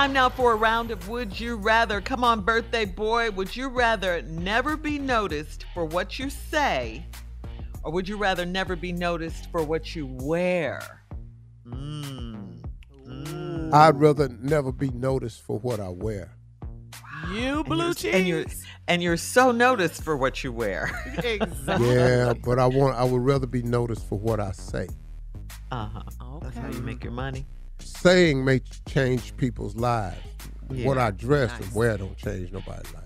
Time now for a round of Would You Rather. Come on, birthday boy. Would you rather never be noticed for what you say, or would you rather never be noticed for what you wear? Mm. Mm. I'd rather never be noticed for what I wear. You blue cheese, and you're and you're so noticed for what you wear. exactly. Yeah, but I want I would rather be noticed for what I say. Uh huh. Okay. That's how you make your money. Saying may change people's lives. Yeah. What I dress nice. and wear don't change nobody's life.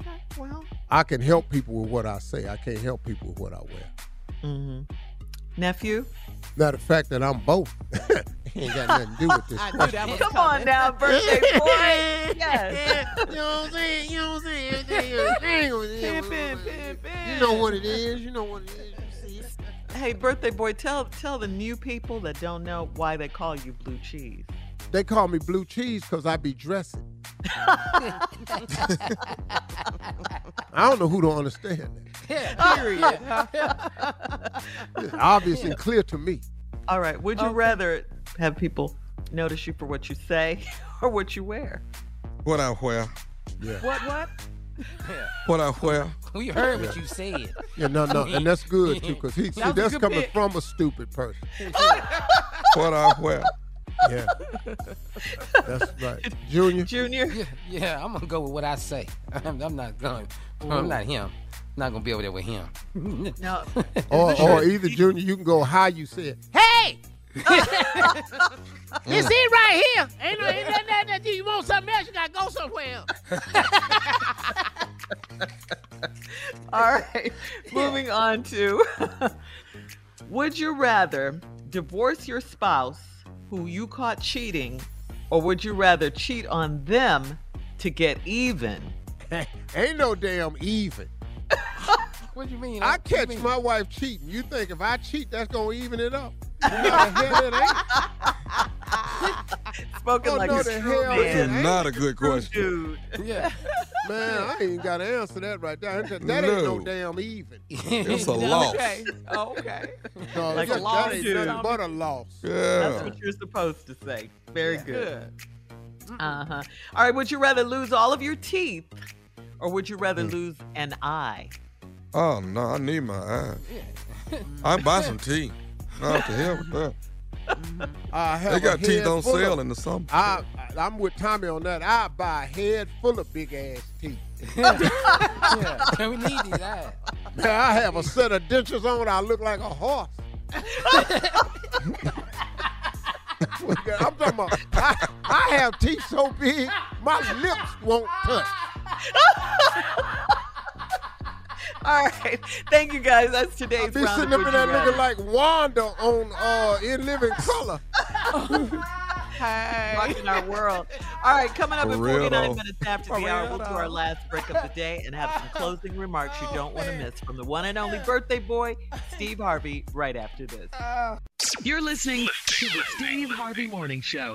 Okay. Well, I can help people with what I say. I can't help people with what I wear. Mm-hmm. Nephew. Now the fact that I'm both ain't got nothing to do with this. I knew that was Come coming. on now, birthday boy. yes. you know what I'm saying? You know what I'm saying? You know what it is. You know what it is. Hey, birthday boy, tell tell the new people that don't know why they call you blue cheese. They call me blue cheese because I be dressing. I don't know who don't understand that. Yeah, period. obvious and clear to me. All right. Would you okay. rather have people notice you for what you say or what you wear? What I wear. Yeah. What what? Yeah. What I wear. We heard what you said. Yeah, no, no, and that's good too, because he see that's coming pick. from a stupid person. what I wear. Yeah, that's right, Junior. Junior. Yeah, yeah, I'm gonna go with what I say. I'm, I'm not going. Ooh. I'm not him. I'm not gonna be over there with him. no. or, or either Junior, you can go how you said. Hey. It's it right here. Ain't no, ain't that, that, you want something else, you gotta go somewhere All right. Moving on to Would you rather divorce your spouse who you caught cheating, or would you rather cheat on them to get even? Ain't no damn even. what do you mean? I catch mean? my wife cheating. You think if I cheat, that's gonna even it up? You know the hell it ain't. Spoken oh, like no, a true man. That's not a good question. Dude. Yeah. Man, I ain't got to answer that right there. That ain't no, no damn even. It's a loss. Okay. Okay. No, like a loss, that ain't nothing but a loss. Yeah. That's what you're supposed to say. Very yeah. good. Uh huh. All right. Would you rather lose all of your teeth, or would you rather mm. lose an eye? Oh no, I need my eye. I buy some teeth. Not to hell with that. They got teeth on sale of, in the summer. I, I'm with Tommy on that. I buy a head full of big ass teeth. yeah, we need these eyes. Man, I have a set of dentures on. I look like a horse. I'm talking about. I, I have teeth so big, my lips won't touch. All right. Thank you guys. That's today's Be round sitting up in that Rather. nigga like Wanda on uh, In Living Color. Hey. Rocking our world. All right, coming up For in real, 49 though. minutes after For the hour, we'll do our last break of the day and have some closing remarks you don't want to miss from the one and only birthday boy, Steve Harvey, right after this. You're listening to the Steve Harvey Morning Show.